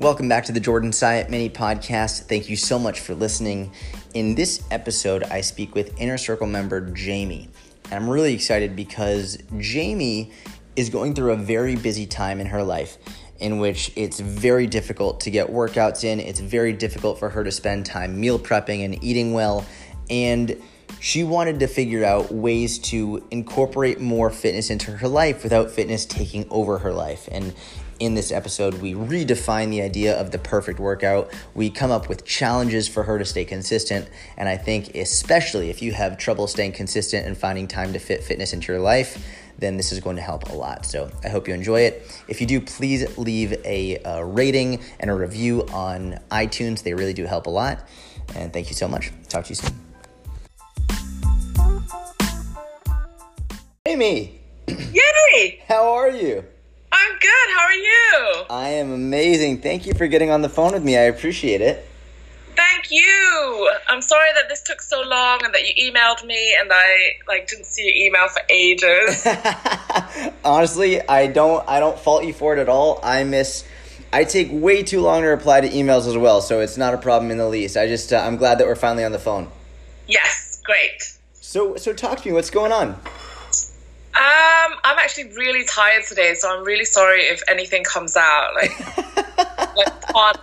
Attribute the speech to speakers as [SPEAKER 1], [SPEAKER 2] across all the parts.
[SPEAKER 1] Welcome back to the Jordan Syatt Mini Podcast. Thank you so much for listening. In this episode, I speak with Inner Circle member Jamie. And I'm really excited because Jamie is going through a very busy time in her life in which it's very difficult to get workouts in. It's very difficult for her to spend time meal prepping and eating well. And she wanted to figure out ways to incorporate more fitness into her life without fitness taking over her life. And in this episode, we redefine the idea of the perfect workout. We come up with challenges for her to stay consistent. And I think, especially if you have trouble staying consistent and finding time to fit fitness into your life, then this is going to help a lot. So I hope you enjoy it. If you do, please leave a, a rating and a review on iTunes. They really do help a lot. And thank you so much. Talk to you soon. Amy!
[SPEAKER 2] Yay!
[SPEAKER 1] How are you?
[SPEAKER 2] I'm good. How are you?
[SPEAKER 1] I am amazing. Thank you for getting on the phone with me. I appreciate it.
[SPEAKER 2] Thank you. I'm sorry that this took so long and that you emailed me and I like didn't see your email for ages.
[SPEAKER 1] Honestly, I don't I don't fault you for it at all. I miss I take way too long to reply to emails as well, so it's not a problem in the least. I just uh, I'm glad that we're finally on the phone.
[SPEAKER 2] yes, great.
[SPEAKER 1] So so talk to me. What's going on?
[SPEAKER 2] Um, I'm actually really tired today, so I'm really sorry if anything comes out. Like, like can't,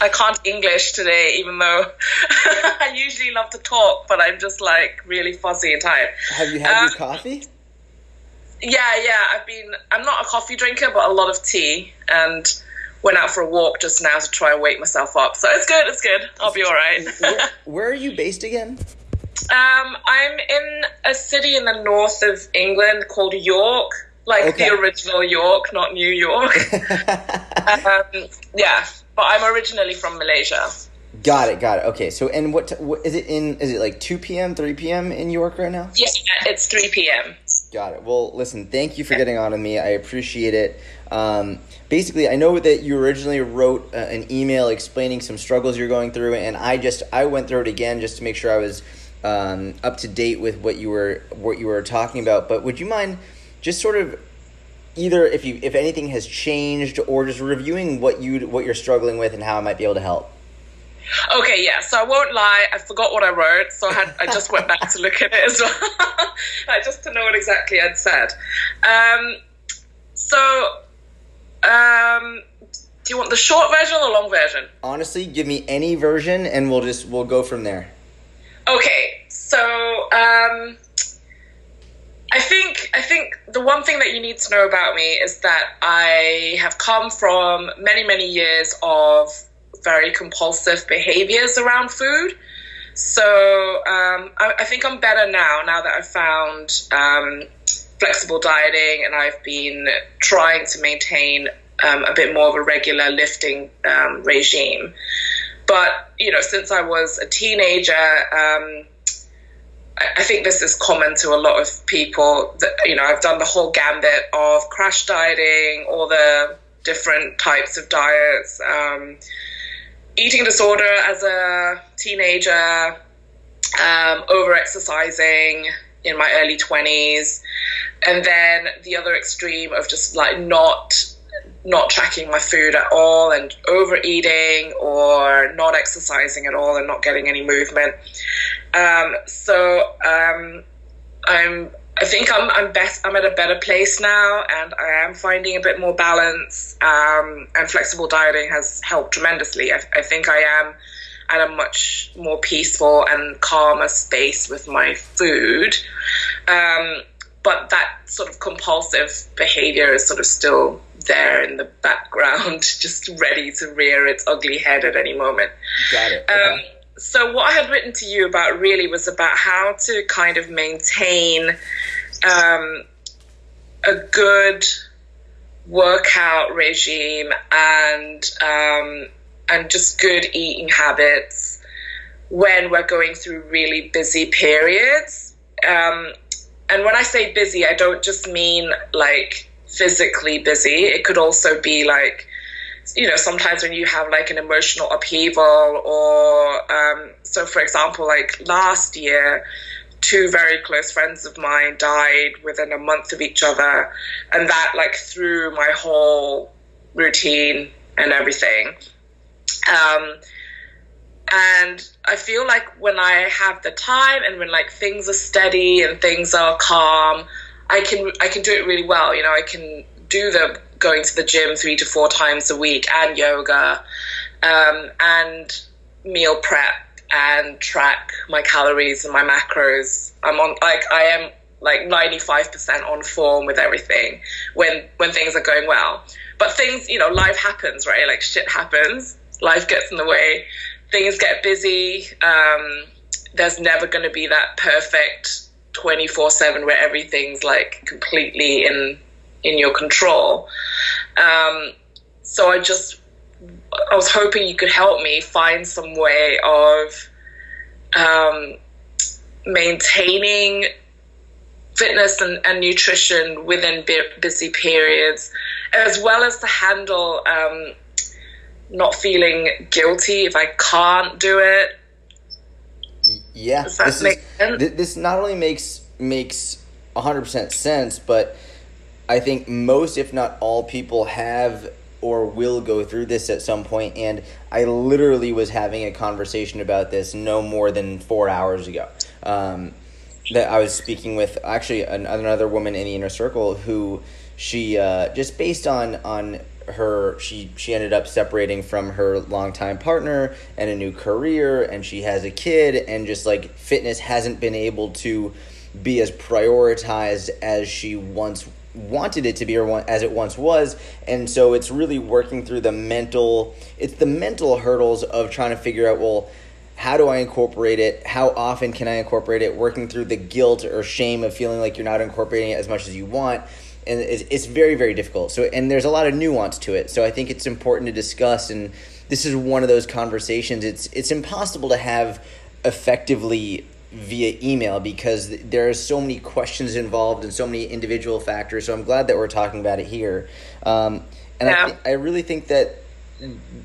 [SPEAKER 2] I can't English today, even though I usually love to talk, but I'm just like really fuzzy and tired.
[SPEAKER 1] Have you had
[SPEAKER 2] Um,
[SPEAKER 1] your coffee?
[SPEAKER 2] Yeah, yeah. I've been. I'm not a coffee drinker, but a lot of tea, and went out for a walk just now to try and wake myself up. So it's good. It's good. I'll be all right.
[SPEAKER 1] Where, where are you based again?
[SPEAKER 2] Um, I'm in a city in the north of England called York, like
[SPEAKER 1] Okay.
[SPEAKER 2] the original York, not New York. um, yeah, but I'm originally from Malaysia.
[SPEAKER 1] got it, got it. Okay, so and what, t- what is it in? Is it like two p.m., three p.m. in York right now?
[SPEAKER 2] Yeah, it's 3 p.m.
[SPEAKER 1] Got it. Well, listen, thank you for getting on with me. I appreciate it. Um, basically, I know that you originally wrote uh, an email explaining some struggles you're going through, and I just I went through it again just to make sure I was um, up to date with what you were what you were talking about. But would you mind just sort of either if you if anything has changed or just reviewing what you what you're struggling with and how I might be able to help?
[SPEAKER 2] Okay, yeah. So I won't lie. I forgot what I wrote, so I had I just went back to look at it as well, like, just to know what exactly I'd said. Um, so, um, do you want the short version or the long version?
[SPEAKER 1] Honestly, give me any version, and we'll just we'll go from there.
[SPEAKER 2] Okay, so um, I think I think the one thing that you need to know about me is that I have come from many many years of very compulsive behaviors around food. So um, I, I think I'm better now. Now that I've found um, flexible dieting and I've been trying to maintain um, a bit more of a regular lifting um, regime. But you know, since I was a teenager, um, I, think this is common to a lot of people. That you know, I've done the whole gambit of crash dieting, all the different types of diets, um, eating disorder as a teenager, um, over exercising in my early twenties, and then the other extreme of just like not not tracking my food at all and overeating or not exercising at all and not getting any movement. Um, so um, I'm I think I'm I'm best I'm at a better place now and I am finding a bit more balance um, and flexible dieting has helped tremendously. I, I think I am at a much more peaceful and calmer space with my food. Um, but that sort of compulsive behavior is sort of still there in the background, just ready to rear its ugly head at any moment.
[SPEAKER 1] Got it.
[SPEAKER 2] Um, so what I had written to you about really was about how to kind of maintain um, a good workout regime and um, and just good eating habits when we're going through really busy periods. Um, and when I say busy, I don't just mean like physically busy. It could also be like you know, sometimes when you have like an emotional upheaval, or um, so for example, like last year, two very close friends of mine died within a month of each other, and that like threw my whole routine and everything. Um, and I feel like when I have the time and when like things are steady and things are calm, I can I can do it really well. You know, I can do the going to the gym three to four times a week and yoga um, and meal prep and track my calories and my macros. I'm on like I am like 95% on form with everything when when things are going well. But things, you know, life happens, right? Like shit happens. Life gets in the way. Things get busy. Um, there's never going to be that perfect 24/7 where everything's like completely in in your control. Um, so I just I was hoping you could help me find some way of um, maintaining fitness and, and, nutrition within busy periods, as well as to handle um, not feeling guilty if I can't do it.
[SPEAKER 1] Yeah, this, is, this not only makes makes 100% sense, but I think most, if not all, people have or will go through this at some point. And I literally was having a conversation about this no more than four hours ago. Um, that I was speaking with actually another woman in the inner circle who she uh, just based on on her she she ended up separating from her longtime partner and a new career and she has a kid and just like fitness hasn't been able to be as prioritized as she once wanted it to be or as it once was. And so it's really working through the mental it's the mental hurdles of trying to figure out well how do i incorporate it? How often can i incorporate it? Working through the guilt or shame of feeling like you're not incorporating it as much as you want and it's, it's very very difficult so and there's a lot of nuance to it so i think it's important to discuss and this is one of those conversations it's it's impossible to have effectively via email because there are so many questions involved and so many individual factors. So I'm glad that we're talking about it here. Um, and yeah. I, th- I really think that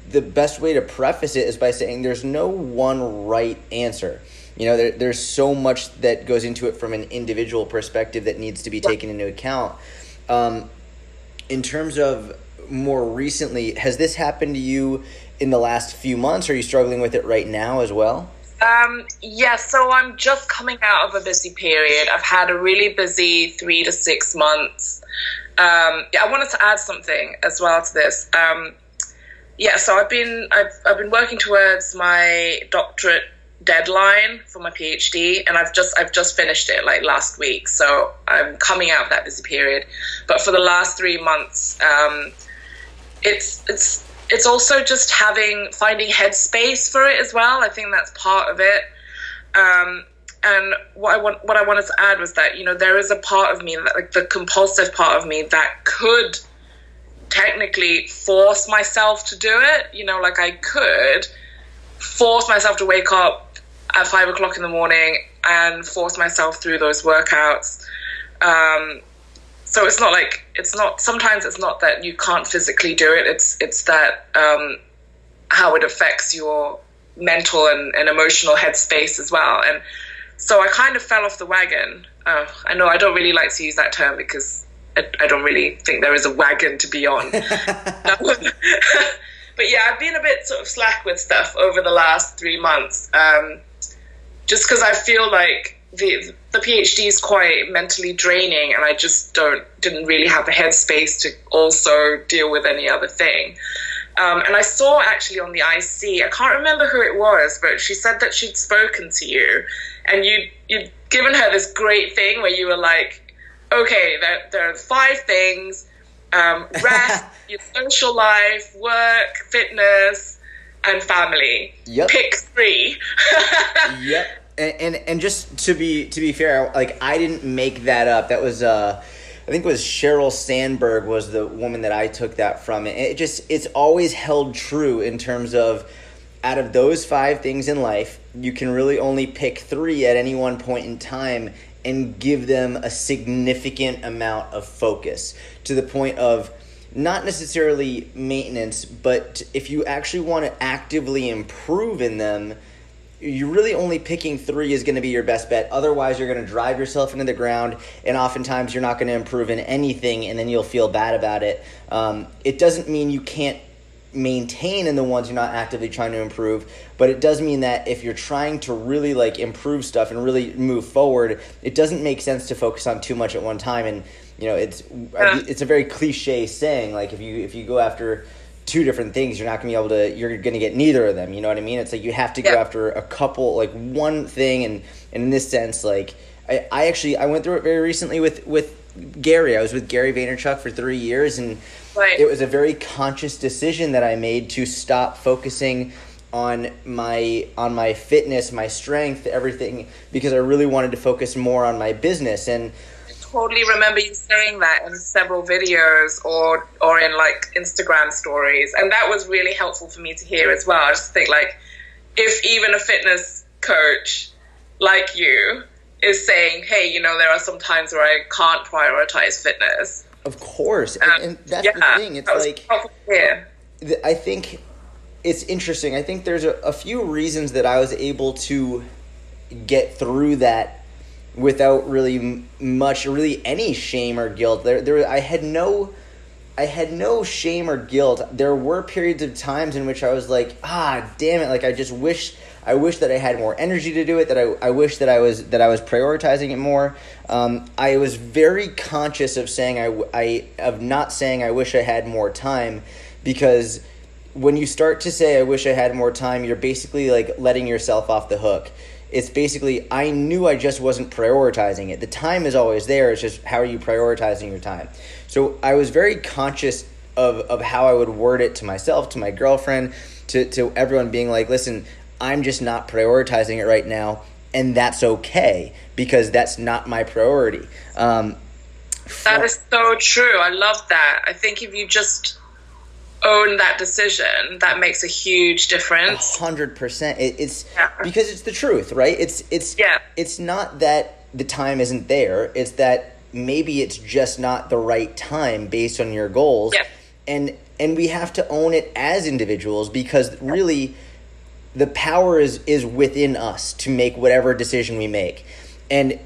[SPEAKER 1] the best way to preface it is by saying there's no one right answer. You know, there, there's so much that goes into it from an individual perspective that needs to be taken into account. Um, in terms of more recently, has this happened to you in the last few months? Are you struggling with it right now as well?
[SPEAKER 2] Um, yeah, so I'm just coming out of a busy period. I've had a really busy three to six months. Um, yeah, I wanted to add something as well to this. Um, yeah, so I've been I've, I've been working towards my doctorate deadline for my PhD, and I've just I've just finished it like last week. So I'm coming out of that busy period. But for the last three months, um, it's it's it's also just having finding headspace for it as well. I think that's part of it. Um, and what I want, what I wanted to add was that you know there is a part of me that like the compulsive part of me that could technically force myself to do it. You know, like I could force myself to wake up at five o'clock in the morning and force myself through those workouts. Um, so it's not like it's not sometimes it's not that you can't physically do it. It's it's that um, how it affects your mental and, and emotional headspace as well. And so i kind of fell off the wagon. Uh, i know i don't really like to use that term because I, I don't really think there is a wagon to be on but yeah i've been a bit sort of slack with stuff over the last three months um, just because i feel like the the PhD is quite mentally draining, and I just don't didn't really have the headspace to also deal with any other thing. Um, and I saw actually on the IC, I can't remember who it was, but she said that she'd spoken to you, and you you'd given her this great thing where you were like, okay, there, there are five things: um, rest, your social life, work, fitness, and family.
[SPEAKER 1] Yep.
[SPEAKER 2] Pick three.
[SPEAKER 1] yep and, and and just to be to be fair, like I didn't make that up. That was uh I think it was Sheryl Sandberg was the woman that I took that from. It just it's always held true in terms of out of those five things in life, you can really only pick three at any one point in time and give them a significant amount of focus to the point of not necessarily maintenance, but if you actually want to actively improve in them, you're really only picking three is going to be your best bet. Otherwise, you're going to drive yourself into the ground, and oftentimes you're not going to improve in anything, and then you'll feel bad about it. Um, it doesn't mean you can't maintain in the ones you're not actively trying to improve. But it does mean that if you're trying to really like improve stuff and really move forward, it doesn't make sense to focus on too much at one time. And you know, it's
[SPEAKER 2] Yeah.
[SPEAKER 1] it's a very cliche saying. Like if you if you go after two different things, you're not gonna be able to. You're gonna get neither of them. You know what I mean? It's like you have to go after a couple, like one thing. And, and in this sense, like I, I actually I went through it very recently with with Gary. I was with Gary Vaynerchuk for three years, and
[SPEAKER 2] Right.
[SPEAKER 1] it was a very conscious decision that I made to stop focusing on my on my fitness, my strength, everything because I really wanted to focus more on my business and I
[SPEAKER 2] totally remember you saying that in several videos or or in like Instagram stories, and that was really helpful for me to hear as well. I just think like if even a fitness coach like you is saying, "Hey, you know, there are some times where I can't prioritize fitness."
[SPEAKER 1] Of course and,
[SPEAKER 2] Um,
[SPEAKER 1] and that's
[SPEAKER 2] yeah,
[SPEAKER 1] the thing it's like th- I think it's interesting. I think there's a, a few reasons that I was able to get through that without really much, really any shame or guilt. There, there, I had no, I had no shame or guilt. There were periods of times in which I was like, ah, damn it! Like I just wish, I wish that I had more energy to do it. That I, I wish that I was that I was prioritizing it more. Um, I was very conscious of saying I, I of not saying I wish I had more time because when you start to say I wish I had more time, you're basically like letting yourself off the hook. It's basically I knew I just wasn't prioritizing it. The time is always there. It's just how are you prioritizing your time? So I was very conscious of of how I would word it to myself, to my girlfriend, to to everyone being like, "Listen, I'm just not prioritizing it right now." And that's okay because that's not my priority. Um,
[SPEAKER 2] That is so true. I love that. I think if you just own that decision, that makes a huge difference.
[SPEAKER 1] hundred percent. It, it's
[SPEAKER 2] Yeah.
[SPEAKER 1] because it's the truth, right? It's it's
[SPEAKER 2] Yeah.
[SPEAKER 1] It's not that the time isn't there. It's that maybe it's just not the right time based on your goals.
[SPEAKER 2] Yeah.
[SPEAKER 1] And and we have to own it as individuals because really the power is is within us to make whatever decision we make. And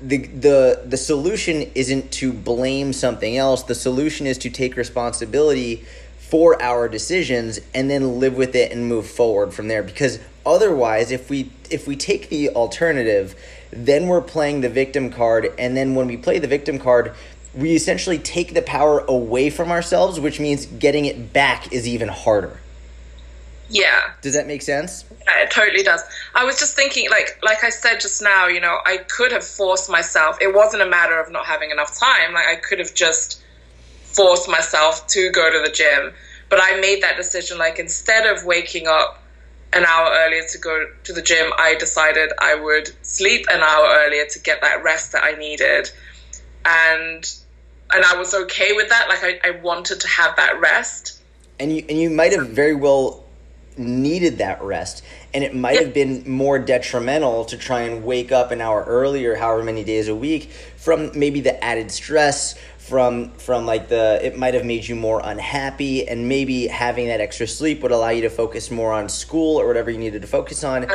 [SPEAKER 1] the the the solution isn't to blame something else. The solution is to take responsibility for our decisions and then live with it and move forward from there because otherwise if we if we take the alternative then we're playing the victim card and then when we play the victim card we essentially take the power away from ourselves which means getting it back is even harder
[SPEAKER 2] Yeah.
[SPEAKER 1] does that make sense
[SPEAKER 2] Yeah, it totally does. I was just thinking, like, like I said just now, you know, I could have forced myself. It wasn't a matter of not having enough time. Like, I could have just forced myself to go to the gym, but I made that decision. Like, instead of waking up an hour earlier to go to the gym, I decided I would sleep an hour earlier to get that rest that I needed, and and I was okay with that. Like, I, I wanted to have that rest.
[SPEAKER 1] and you and you might have very well needed that rest and it might have been more detrimental to try and wake up an hour earlier however many days a week from maybe the added stress from from like the it might have made you more unhappy and maybe having that extra sleep would allow you to focus more on school or whatever you needed to focus on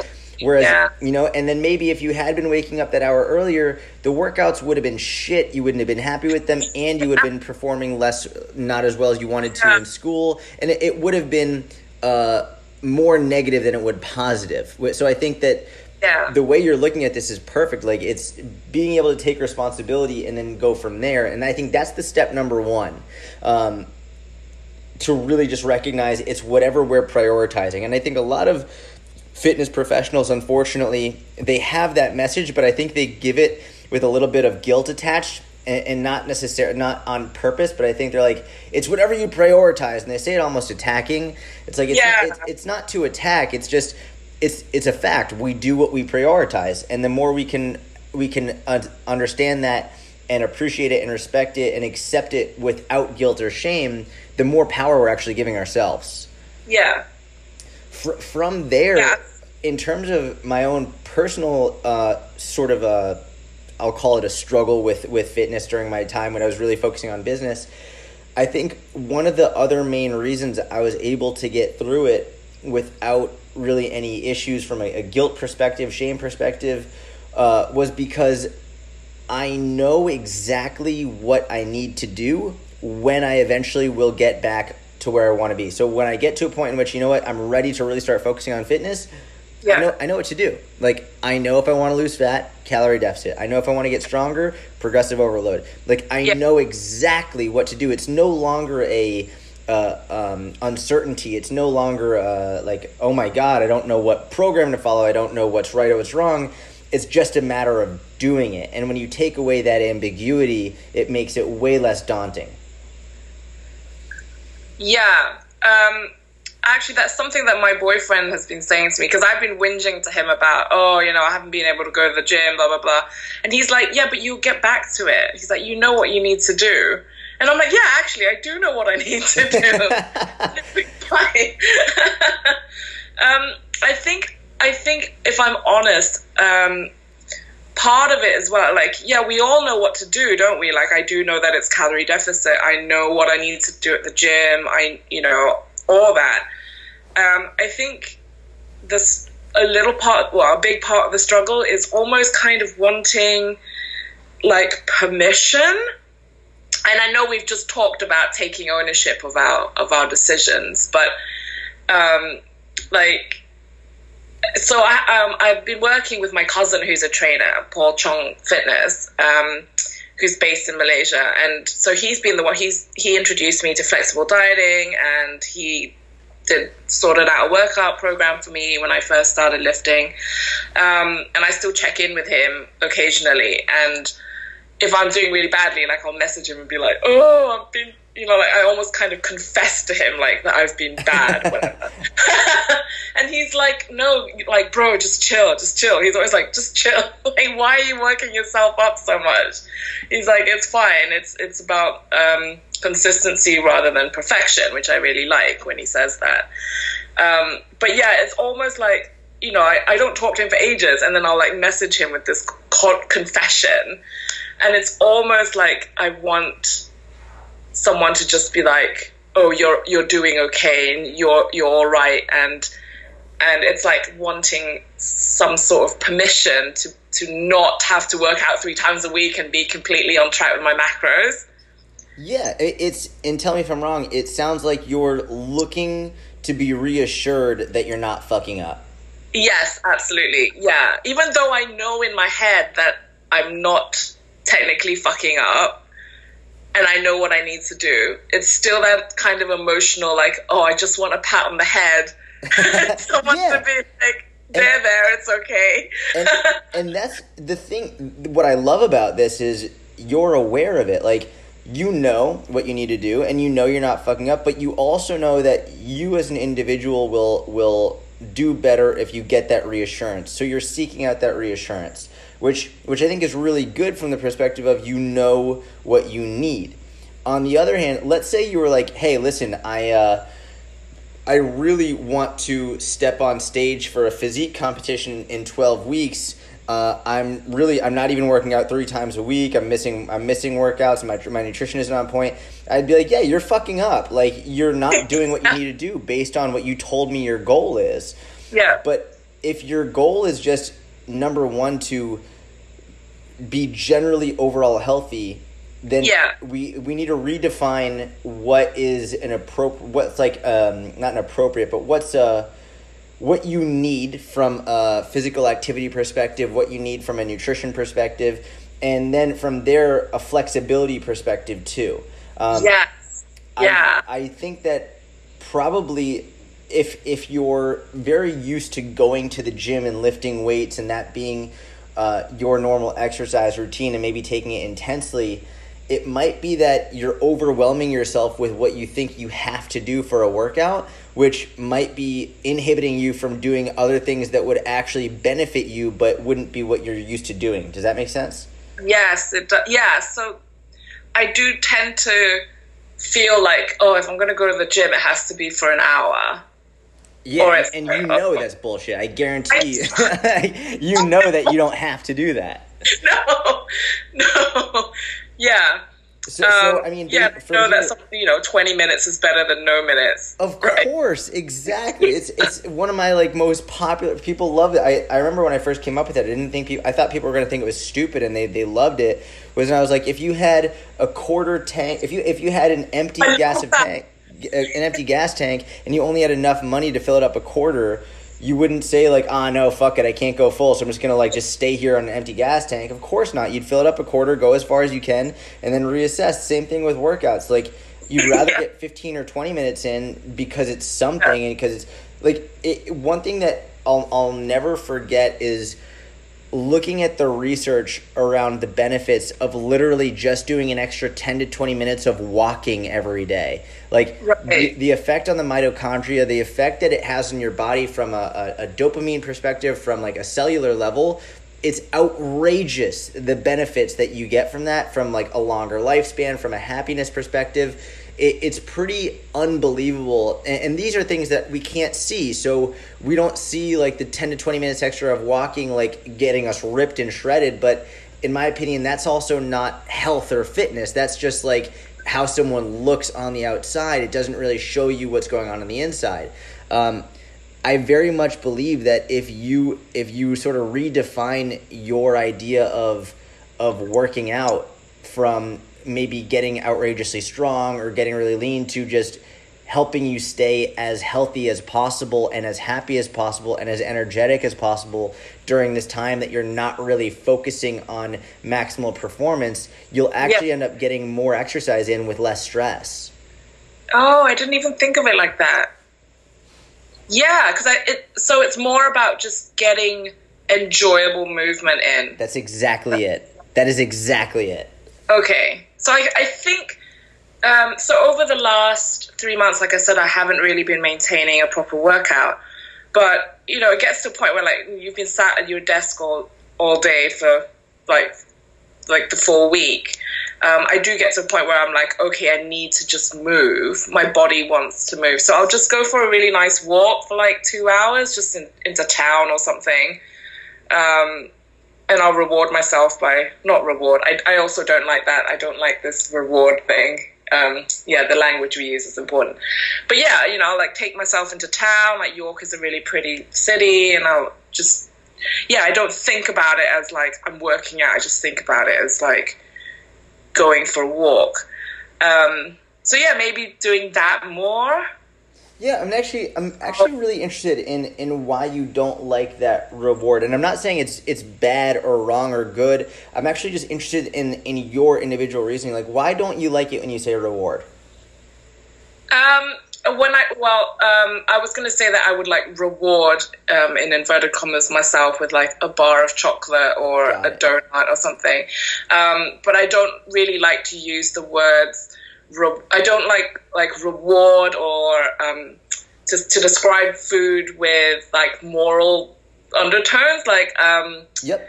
[SPEAKER 1] whereas
[SPEAKER 2] Yeah.
[SPEAKER 1] you know and then maybe if you had been waking up that hour earlier the workouts would have been shit you wouldn't have been happy with them and you would have been performing less not as well as you wanted to
[SPEAKER 2] Yeah.
[SPEAKER 1] in school and it, it would have been uh, more negative than it would positive. So i think that
[SPEAKER 2] Yeah.
[SPEAKER 1] the way you're looking at this is perfect. Like it's being able to take responsibility and then go from there. And i think that's the step number one um, to really just recognize it's whatever we're prioritizing. And i think a lot of fitness professionals unfortunately they have that message but i think they give it with a little bit of guilt attached and, and not necessarily not on purpose but i think they're like it's whatever you prioritize and they say it almost attacking it's like it's,
[SPEAKER 2] Yeah.
[SPEAKER 1] it's, it's not to attack it's just it's it's a fact we do what we prioritize and the more we can we can un- understand that and appreciate it and respect it and accept it without guilt or shame the more power we're actually giving ourselves
[SPEAKER 2] Yeah.
[SPEAKER 1] fr- from there,
[SPEAKER 2] Yeah.
[SPEAKER 1] in terms of my own personal uh, sort of a, I'll call it a struggle with with fitness during my time when I was really focusing on business. I think one of the other main reasons I was able to get through it without really any issues from a, a guilt perspective, shame perspective, uh, was because I know exactly what I need to do when I eventually will get back to where I want to be. So when I get to a point in which you know what, I'm ready to really start focusing on fitness.
[SPEAKER 2] Yeah.
[SPEAKER 1] I know I know what to do. Like I know if I want to lose fat, calorie deficit. I know if I want to get stronger, progressive overload. Like I
[SPEAKER 2] Yeah.
[SPEAKER 1] know exactly what to do. It's no longer a uh, um, uncertainty. It's no longer uh, like oh my god, I don't know what program to follow. I don't know what's right or what's wrong. It's just a matter of doing it. And when you take away that ambiguity, it makes it way less daunting.
[SPEAKER 2] Yeah. Um, actually, that's something that my boyfriend has been saying to me because I've been whinging to him about, oh, you know, I haven't been able to go to the gym, blah, blah, blah. And he's like, yeah, but you'll get back to it. He's like, you know what you need to do. And I'm like, yeah, actually, I do know what I need to do. It'll be fine. um, I think, I think if I'm honest, um, part of it as well like yeah we all know what to do don't we like i do know that it's calorie deficit i know what i need to do at the gym i you know all that. Um, i think this a little part well a big part of the struggle is almost kind of wanting like permission. And i know we've just talked about taking ownership of our of our decisions but um like so I, um, I've been working with my cousin who's a trainer, Paul Chong Fitness, um, who's based in Malaysia, and so he's been the one. He's he introduced me to flexible dieting, and he did sorted out a workout program for me when I first started lifting, um, and I still check in with him occasionally. And if I'm doing really badly, like I'll message him and be like, "Oh, I've been." You know, like I almost kind of confess to him like that I've been bad, whatever. and he's like, no, like, bro, just chill, just chill. He's always like, just chill. like, why are you working yourself up so much? He's like, it's fine. It's it's about um, consistency rather than perfection, which I really like when he says that. Um, but yeah, it's almost like you know, I, I don't talk to him for ages, and then I'll like message him with this co- confession, and it's almost like I want someone to just be like, "Oh, you're you're doing okay, and you're you're all right," and and it's like wanting some sort of permission to to not have to work out three times a week and be completely on track with my macros.
[SPEAKER 1] Yeah, it's and tell me if I'm wrong. It sounds like you're looking to be reassured that you're not fucking up.
[SPEAKER 2] Yes, absolutely. Yeah. Even though I know in my head that I'm not technically fucking up and I know what I need to do, it's still that kind of emotional, like, oh, I just want a pat on the head. Someone
[SPEAKER 1] Yeah.
[SPEAKER 2] to be like, there, there, it's okay.
[SPEAKER 1] and and that's the thing what i love about this is you're aware of it like you know what you need to do and you know you're not fucking up but you also know that you as an individual will will do better if you get that reassurance so you're seeking out that reassurance which which i think is really good from the perspective of you know what you need on the other hand let's say you were like hey listen i uh I really want to step on stage for a physique competition in 12 weeks. Uh, I'm really I'm not even working out three times a week. I'm missing I'm missing workouts. My my nutrition isn't on point. I'd be like, yeah, you're fucking up. Like you're not doing what you need to do based on what you told me your goal is.
[SPEAKER 2] yeah.
[SPEAKER 1] But if your goal is just number one to be generally overall healthy, then
[SPEAKER 2] Yeah.
[SPEAKER 1] we we need to redefine what is an appropriate what's like um not an appropriate but what's uh what you need from a physical activity perspective, what you need from a nutrition perspective, and then from there a flexibility perspective too. Um,
[SPEAKER 2] yes.
[SPEAKER 1] I-
[SPEAKER 2] Yeah.
[SPEAKER 1] I, think that probably if if you're very used to going to the gym and lifting weights and that being uh, your normal exercise routine and maybe taking it intensely, it might be that you're overwhelming yourself with what you think you have to do for a workout, which might be inhibiting you from doing other things that would actually benefit you but wouldn't be what you're used to doing. Does that make sense?
[SPEAKER 2] Yes, it does. Yeah, so I do tend to feel like, oh, if I'm going to go to the gym, it has to be for an hour.
[SPEAKER 1] Yeah, and, and you know that's bullshit. I guarantee you. you know that you don't have to do that.
[SPEAKER 2] no, no, yeah.
[SPEAKER 1] So, so
[SPEAKER 2] Um,
[SPEAKER 1] I mean,
[SPEAKER 2] yeah,
[SPEAKER 1] from
[SPEAKER 2] no,
[SPEAKER 1] here-
[SPEAKER 2] that's something, you know, 20 minutes is better than no minutes.
[SPEAKER 1] Of
[SPEAKER 2] Right.
[SPEAKER 1] course, exactly. It's it's one of my like most popular. People love it. I, I remember when I first came up with it. I didn't think people. I thought people were gonna think it was stupid, and they, they loved it. Was when I was like, if you had a quarter tank, if you if you had an empty gas of tank, an empty gas tank and you only had enough money to fill it up a quarter, you wouldn't say like, ah, no, fuck it, I can't go full, so I'm just gonna like just stay here on an empty gas tank. Of course not. You'd fill it up a quarter, go as far as you can, and then reassess. Same thing with workouts. Like you'd rather get 15 or 20 minutes in because it's something and because it's like it, one thing that I'll, I'll never forget is looking at the research around the benefits of literally just doing an extra 10 to 20 minutes of walking every day like
[SPEAKER 2] Right.
[SPEAKER 1] the, the effect on the mitochondria the effect that it has on your body from a, a, a dopamine perspective from like a cellular level it's outrageous the benefits that you get from that from like a longer lifespan from a happiness perspective. It, it's pretty unbelievable. And, and these are things that we can't see. So we don't see like the 10 to 20 minutes extra of walking like getting us ripped and shredded. But in my opinion that's also not health or fitness. That's just like how someone looks on the outside it doesn't really show you what's going on on the inside. Um, I very much believe that if you if you sort of redefine your idea of of working out from maybe getting outrageously strong or getting really lean to just helping you stay as healthy as possible and as happy as possible and as energetic as possible during this time that you're not really focusing on maximal performance, you'll actually end up getting more exercise in with less stress.
[SPEAKER 2] Oh, I didn't even think of it like that. Yeah, because I it so it's more about just getting enjoyable movement in.
[SPEAKER 1] That's exactly it. That is exactly it.
[SPEAKER 2] Okay, so I, I think um, so. Over the last three months, like I said, I haven't really been maintaining a proper workout. But you know, it gets to a point where like you've been sat at your desk all all day for like like the full week. Um, I do get to a point where I'm like, okay, I need to just move. My body wants to move, so I'll just go for a really nice walk for like two hours, just in, into town or something. Um, and I'll reward myself by not reward. I, I also don't like that. I don't like this reward thing. Um, yeah, the language we use is important. But yeah, you know, I'll like take myself into town. Like York is a really pretty city, and I'll just yeah, I don't think about it as like I'm working out. I just think about it as like going for a walk. Um, so yeah, maybe doing that more.
[SPEAKER 1] Yeah, I'm actually I'm actually really interested in in why you don't like that reward. And I'm not saying it's it's bad or wrong or good. I'm actually just interested in in your individual reasoning. Like why don't you like it when you say reward?
[SPEAKER 2] Um, when I well, um, I was going to say that I would like reward um, in inverted commas myself with like a bar of chocolate or a donut or something. Um, but I don't really like to use the words. Re- I don't like like reward or um, to to describe food with like moral undertones. Like um,
[SPEAKER 1] Yep.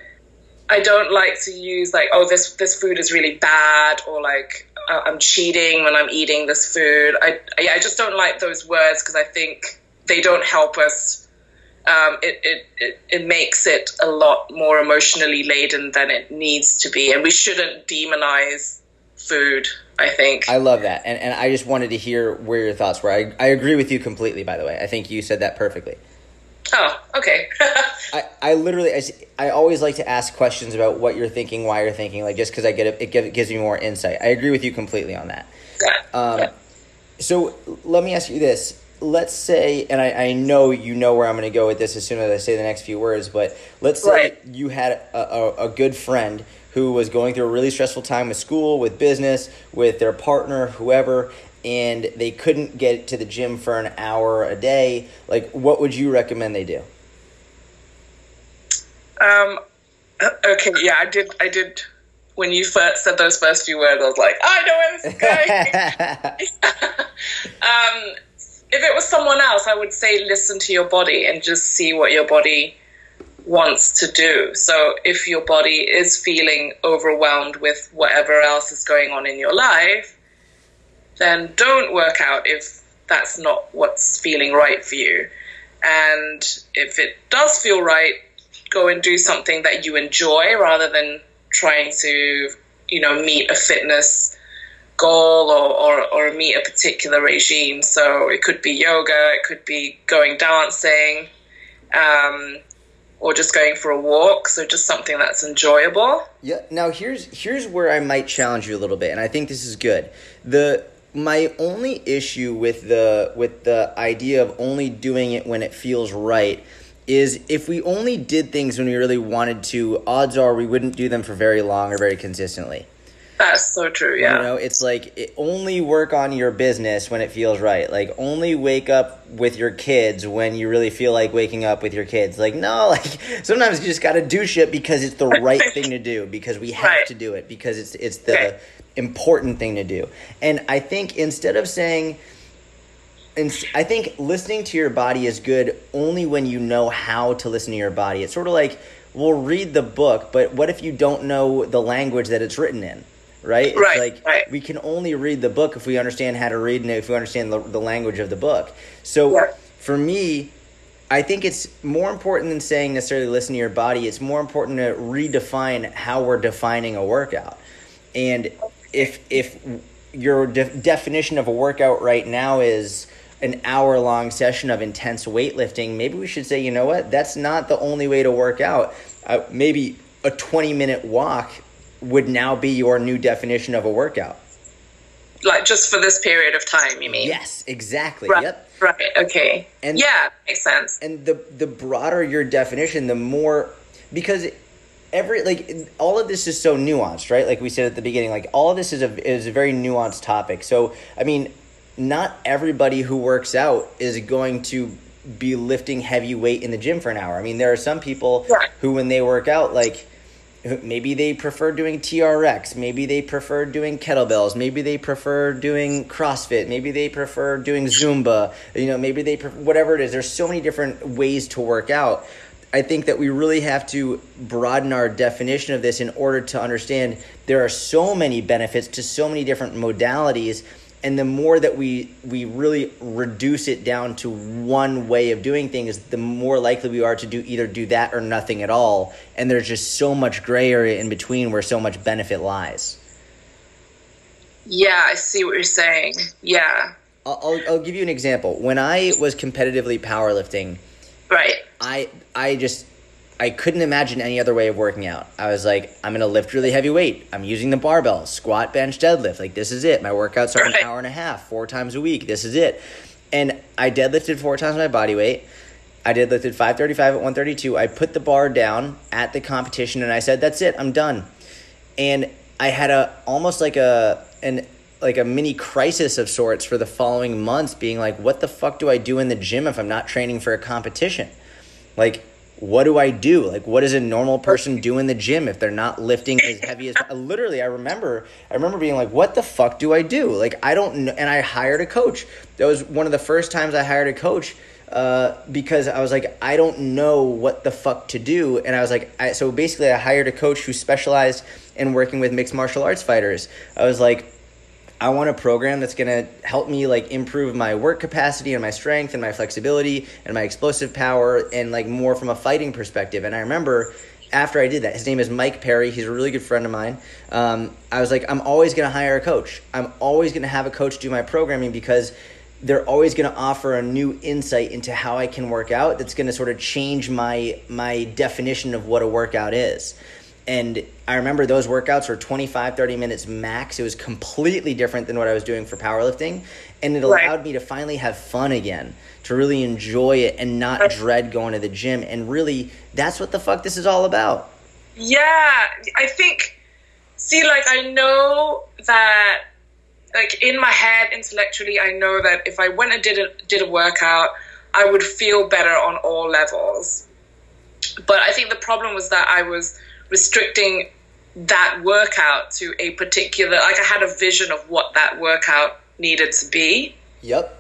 [SPEAKER 2] I don't like to use like, oh, this this food is really bad, or like uh, I'm cheating when I'm eating this food. I I, I just don't like those words because I think they don't help us. Um, it, it, it it makes it a lot more emotionally laden than it needs to be, and we shouldn't demonize food. I think.
[SPEAKER 1] I love that. And and I just wanted to hear where your thoughts were. I I agree with you completely by the way. I think you said that perfectly.
[SPEAKER 2] oh, okay.
[SPEAKER 1] I, I literally I, I always like to ask questions about what you're thinking, why you're thinking, like just because I get it, it gives, it gives me more insight. I agree with you completely on that.
[SPEAKER 2] yeah.
[SPEAKER 1] Um, so let me ask you this. Let's say, and I, I know you know where I'm going to go with this as soon as I say the next few words, but let's say
[SPEAKER 2] Right.
[SPEAKER 1] you had a, a, a good friend who was going through a really stressful time with school, with business, with their partner, whoever, and they couldn't get to the gym for an hour a day. Like, what would you recommend they do?
[SPEAKER 2] Um, okay, yeah, I did. I did. When you first said those first few words, I was like, I know where this is going. um, if it was someone else, I would say listen to your body and just see what your body wants to do. So if your body is feeling overwhelmed with whatever else is going on in your life, then don't work out if that's not what's feeling right for you. And if it does feel right, go and do something that you enjoy rather than trying to, you know, meet a fitness goal or, or, or meet a particular regime. So it could be yoga, it could be going dancing, um, or just going for a walk. So just something that's enjoyable.
[SPEAKER 1] Yeah. Now here's here's where I might challenge you a little bit, and I think this is good. the my only issue with the with the idea of only doing it when it feels right is if we only did things when we really wanted to, odds are we wouldn't do them for very long or very consistently.
[SPEAKER 2] That's so true. Yeah.
[SPEAKER 1] You know, it's like it, only work on your business when it feels right. Like only wake up with your kids when you really feel like waking up with your kids. Like no, like sometimes you just got to do shit because it's the right thing to do because we have
[SPEAKER 2] Right.
[SPEAKER 1] to do it because it's it's the
[SPEAKER 2] Okay.
[SPEAKER 1] important thing to do. And I think instead of saying and I think listening to your body is good only when you know how to listen to your body. It's sort of like we'll read the book, but what if you don't know the language that it's written in? Right? It's
[SPEAKER 2] Right,
[SPEAKER 1] like
[SPEAKER 2] right.
[SPEAKER 1] we can only read the book if we understand how to read and if we understand the, the language of the book. So
[SPEAKER 2] Yeah.
[SPEAKER 1] for me, I think it's more important than saying necessarily listen to your body. It's more important to redefine how we're defining a workout. And if if your de- definition of a workout right now is an hour long session of intense weightlifting, maybe we should say, you know what, that's not the only way to work out. Uh, maybe a 20 minute walk would now be your new definition of a workout.
[SPEAKER 2] Like just for this period of time, you mean?
[SPEAKER 1] Yes, exactly.
[SPEAKER 2] Right.
[SPEAKER 1] Yep.
[SPEAKER 2] Right. Okay.
[SPEAKER 1] And-
[SPEAKER 2] yeah, makes sense.
[SPEAKER 1] and the the broader your definition the more because every like all of this is so nuanced right like we said at the beginning like all of this is a is a very nuanced topic so i mean not everybody who works out is going to be lifting heavy weight in the gym for an hour i mean there are some people who when they work out like maybe they prefer doing TRX, maybe they prefer doing kettlebells, maybe they prefer doing CrossFit, maybe they prefer doing Zumba, you know, maybe they prefer, whatever it is. There's so many different ways to work out. I think that we really have to broaden our definition of this in order to understand there are so many benefits to so many different modalities and the more that we we really reduce it down to one way of doing things the more likely we are to do either do that or nothing at all and there's just so much gray area in between where so much benefit lies
[SPEAKER 2] Yeah, I see what you're saying. Yeah.
[SPEAKER 1] i'll, I'll, I'll give you an example when i was competitively powerlifting
[SPEAKER 2] Right.
[SPEAKER 1] I I just I couldn't imagine any other way of working out. I was like, I'm gonna lift really heavy weight. I'm using the barbell, squat, bench, deadlift. Like this is it. My workouts are an hour and a half, four times a week. This is it. And I deadlifted four times my body weight. I deadlifted 535 at 132. I put the bar down at the competition and I said, That's it, I'm done. And I had a almost like a an like a mini crisis of sorts for the following months, being like, what the fuck do I do in the gym if I'm not training for a competition? Like, what do I do? Like, what does a normal person do in the gym if they're not lifting as heavy as? Literally, I remember, I remember being like, what the fuck do I do? Like, I don't know. And I hired a coach. That was one of the first times I hired a coach uh, because I was like, I don't know what the fuck to do. And I was like, I, so basically, I hired a coach who specialized in working with mixed martial arts fighters. I was like, I want a program that's gonna help me like improve my work capacity and my strength and my flexibility and my explosive power and like more from a fighting perspective. And I remember after I did that, his name is Mike Perry. He's a really good friend of mine. Um, I was like, I'm always gonna hire a coach. I'm always gonna have a coach do my programming because they're always going to offer a new insight into how I can work out that's going to sort of change my my definition of what a workout is. And I remember those workouts were 25, 30 minutes max. It was completely different than what I was doing for powerlifting. And it
[SPEAKER 2] Right.
[SPEAKER 1] allowed me to finally have fun again, to really enjoy it and not dread going to the gym. And really, that's what the fuck this is all about.
[SPEAKER 2] Yeah, I think. See, like I know that, like in my head, intellectually, I know that if I went and did a did a workout, I would feel better on all levels. But I think the problem was that I was restricting that workout to a particular. Like I had a vision of what that workout needed to be.
[SPEAKER 1] Yep.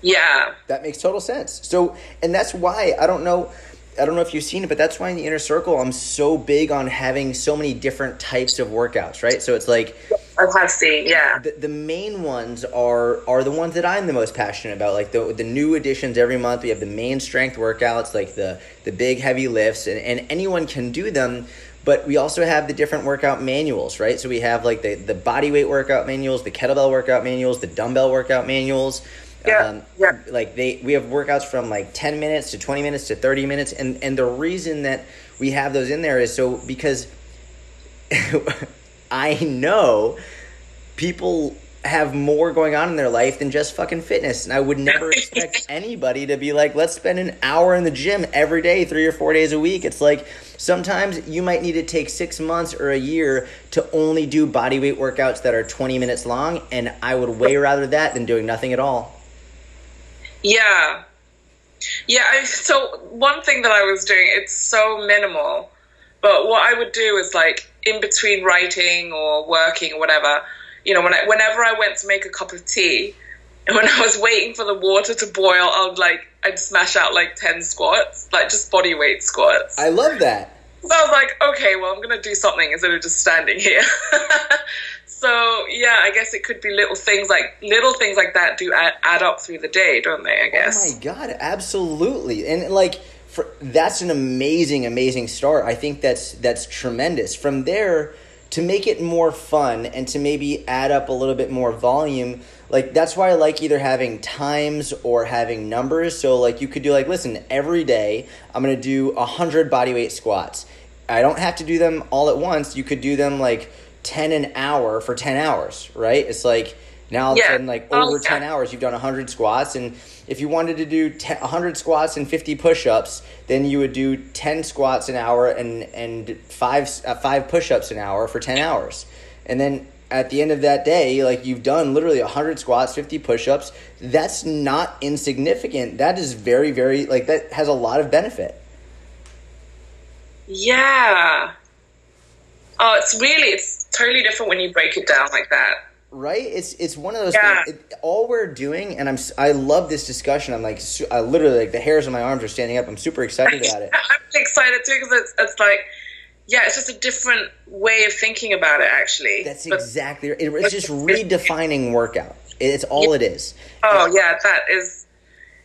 [SPEAKER 2] Yeah.
[SPEAKER 1] That makes total sense. So, and that's why I don't know. I don't know if you've seen it, but that's why in the inner circle I'm so big on having so many different types of workouts, right? So it's like
[SPEAKER 2] I have seen. Yeah.
[SPEAKER 1] the, the main ones are are the ones that I'm the most passionate about. Like the the new additions every month. We have the main strength workouts, like the the big heavy lifts, and, and anyone can do them. But we also have the different workout manuals, right? So we have like the the body weight workout manuals, the kettlebell workout manuals, the dumbbell workout manuals.
[SPEAKER 2] Yeah, um, yeah.
[SPEAKER 1] Like they, we have workouts from like ten minutes to twenty minutes to thirty minutes, and and the reason that we have those in there is so because I know people have more going on in their life than just fucking fitness. And I would never expect anybody to be like, let's spend an hour in the gym every day, three or four days a week. It's like sometimes you might need to take six months or a year to only do body weight workouts that are 20 minutes long. And I would way rather that than doing nothing at all.
[SPEAKER 2] Yeah. Yeah. I, so one thing that I was doing, it's so minimal. But what I would do is like in between writing or working or whatever, you know, when I, whenever I went to make a cup of tea, and when I was waiting for the water to boil, I'd like I'd smash out like ten squats, like just body weight squats.
[SPEAKER 1] I love that.
[SPEAKER 2] So I was like, okay, well, I'm gonna do something instead of just standing here. so yeah, I guess it could be little things like little things like that do add, add up through the day, don't they? I oh guess.
[SPEAKER 1] Oh my god, absolutely, and like. For, that's an amazing, amazing start. I think that's that's tremendous. From there, to make it more fun and to maybe add up a little bit more volume like that's why i like either having times or having numbers. So like you could do like listen every day i'm going to do a 100 bodyweight squats. I don't have to do them all at once. You could do them like 10 an hour for 10 hours right? It's like now all of a sudden like over 10 hours you've done 100 squats and if you wanted to do 10, 100 squats and 50 push-ups then you would do 10 squats an hour and and five uh, five push-ups an hour for 10 hours. And then at the end of that day like you've done literally 100 squats 50 push-ups. That's not insignificant. That is very very like that has a lot of benefit.
[SPEAKER 2] Yeah. Oh it's really it's totally different when you break it down like that
[SPEAKER 1] right? It's it's one of those yeah. things. It, all we're doing and i'm i love this discussion. I'm like i literally like the hairs on my arms are standing up. I'm super excited about it.
[SPEAKER 2] I'm excited too because it's, it's like yeah it's just a different way of thinking about it actually.
[SPEAKER 1] That's but, exactly it, it's just redefining workout. It's all
[SPEAKER 2] yeah.
[SPEAKER 1] it is.
[SPEAKER 2] Oh yeah that is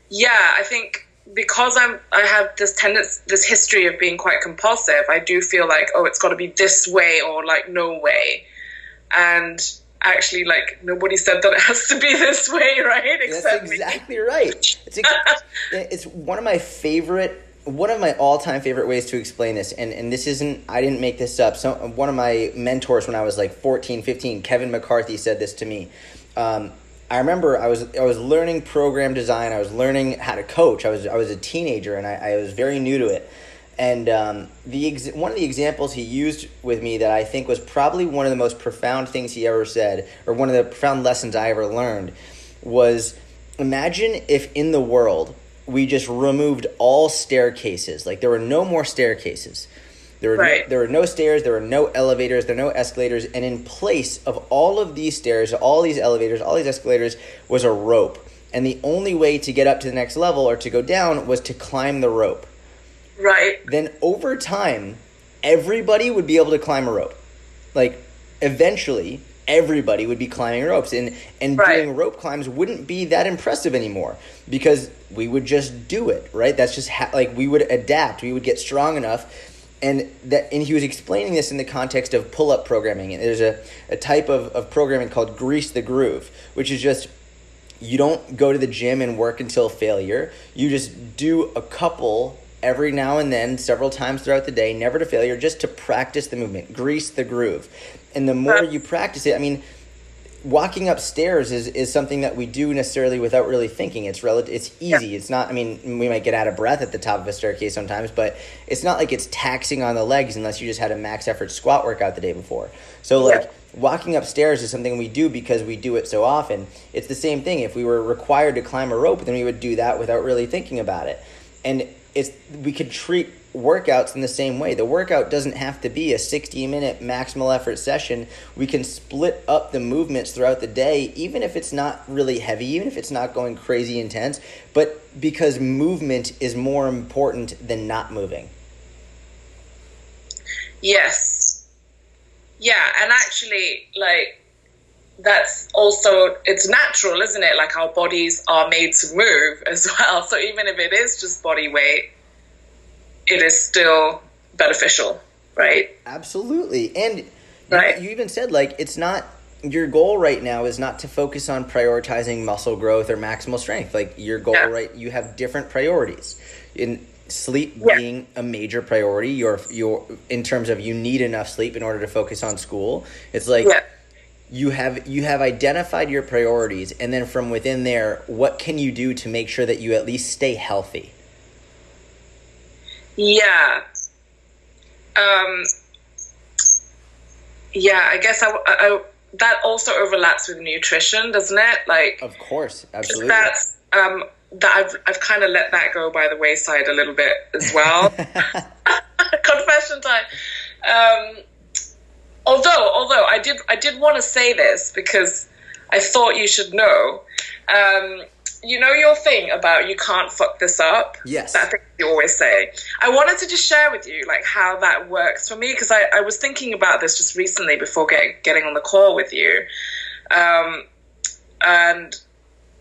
[SPEAKER 2] yeah i think because i'm i have this tendency this history of being quite compulsive i do feel like oh it's got to be this way or like no way. And actually like nobody said that it has to be this way, right?
[SPEAKER 1] Except That's exactly me. right. It's, it's one of my favorite one of my all-time favorite ways to explain this and, and this isn't i didn't make this up so one of my mentors when i was like 14 15 kevin mccarthy said this to me um, i remember i was i was learning program design i was learning how to coach i was i was a teenager and i, I was very new to it and um, the ex- one of the examples he used with me that I think was probably one of the most profound things he ever said, or one of the profound lessons I ever learned, was imagine if in the world we just removed all staircases, like there were no more staircases. There were, right. no, there were no stairs, there were no elevators, there were no escalators, and in place of all of these stairs, all these elevators, all these escalators was a rope. And the only way to get up to the next level or to go down was to climb the rope.
[SPEAKER 2] Right.
[SPEAKER 1] Then over time, everybody would be able to climb a rope. Like eventually, everybody would be climbing ropes and and right. doing rope climbs wouldn't be that impressive anymore because we would just do it right that's just ha- like we would adapt we would get strong enough and that and he was explaining this in the context of pull-up programming and there's a, a type of, of programming called grease the groove which is just you don't go to the gym and work until failure you just do a couple every now and then, several times throughout the day, never to failure, just to practice the movement, grease the groove. And the more uh, you practice it, I mean, walking upstairs is, is something that we do necessarily without really thinking. It's relative. It's easy. Yeah. It's not. I mean, we might get out of breath at the top of a staircase sometimes, but it's not like it's taxing on the legs unless you just had a max effort squat workout the day before. So like. Yeah. Walking upstairs is something we do because we do it so often. It's the same thing. If we were required to climb a rope, then we would do that without really thinking about it. And we could treat workouts in the same way. The workout doesn't have to be a 60 minute maximal effort session. We can split up the movements throughout the day, even if it's not really heavy, even if it's not going crazy intense, but because movement is more important than not moving.
[SPEAKER 2] Yes. Yeah, and actually, like, that's also it's natural isn't it? Like our bodies are made to move as well. So even if it is just body weight it is still beneficial right?
[SPEAKER 1] Absolutely. And right. you, you even said like it's not your goal right now is not to focus on prioritizing muscle growth or maximal strength. Like your goal yeah. right you have different priorities. In sleep yeah. being a major priority your your in terms of you need enough sleep in order to focus on school it's like yeah you have you have identified your priorities and then from within there what can you do to make sure that you at least stay healthy
[SPEAKER 2] yeah um yeah i guess I, I that also overlaps with nutrition doesn't it like
[SPEAKER 1] of course absolutely
[SPEAKER 2] that's um that I've I've kind of let that go by the wayside a little bit as well. Confession time. Um, although although I did I did want to say this because I thought you should know. Um, you know your thing about you can't fuck this up.
[SPEAKER 1] Yes,
[SPEAKER 2] that thing you always say. I wanted to just share with you like how that works for me because I, I was thinking about this just recently before getting getting on the call with you, um, and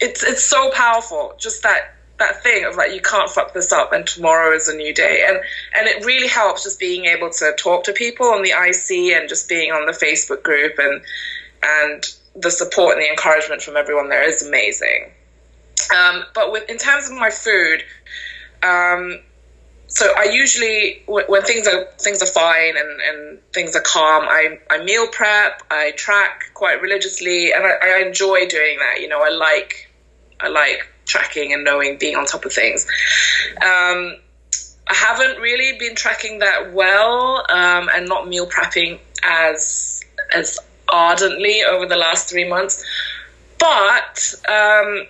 [SPEAKER 2] it's it's so powerful. Just that that thing of like you can't fuck this up and tomorrow is a new day and and it really helps just being able to talk to people on the IC and just being on the Facebook group and and the support and the encouragement from everyone there is amazing. Um, but with in terms of my food, um, so I usually when things are things are fine and, and things are calm, I, I meal prep, I track quite religiously, and I, I enjoy doing that. You know, I like I like tracking and knowing, being on top of things. Um, I haven't really been tracking that well um, and not meal prepping as as ardently over the last three months, but um,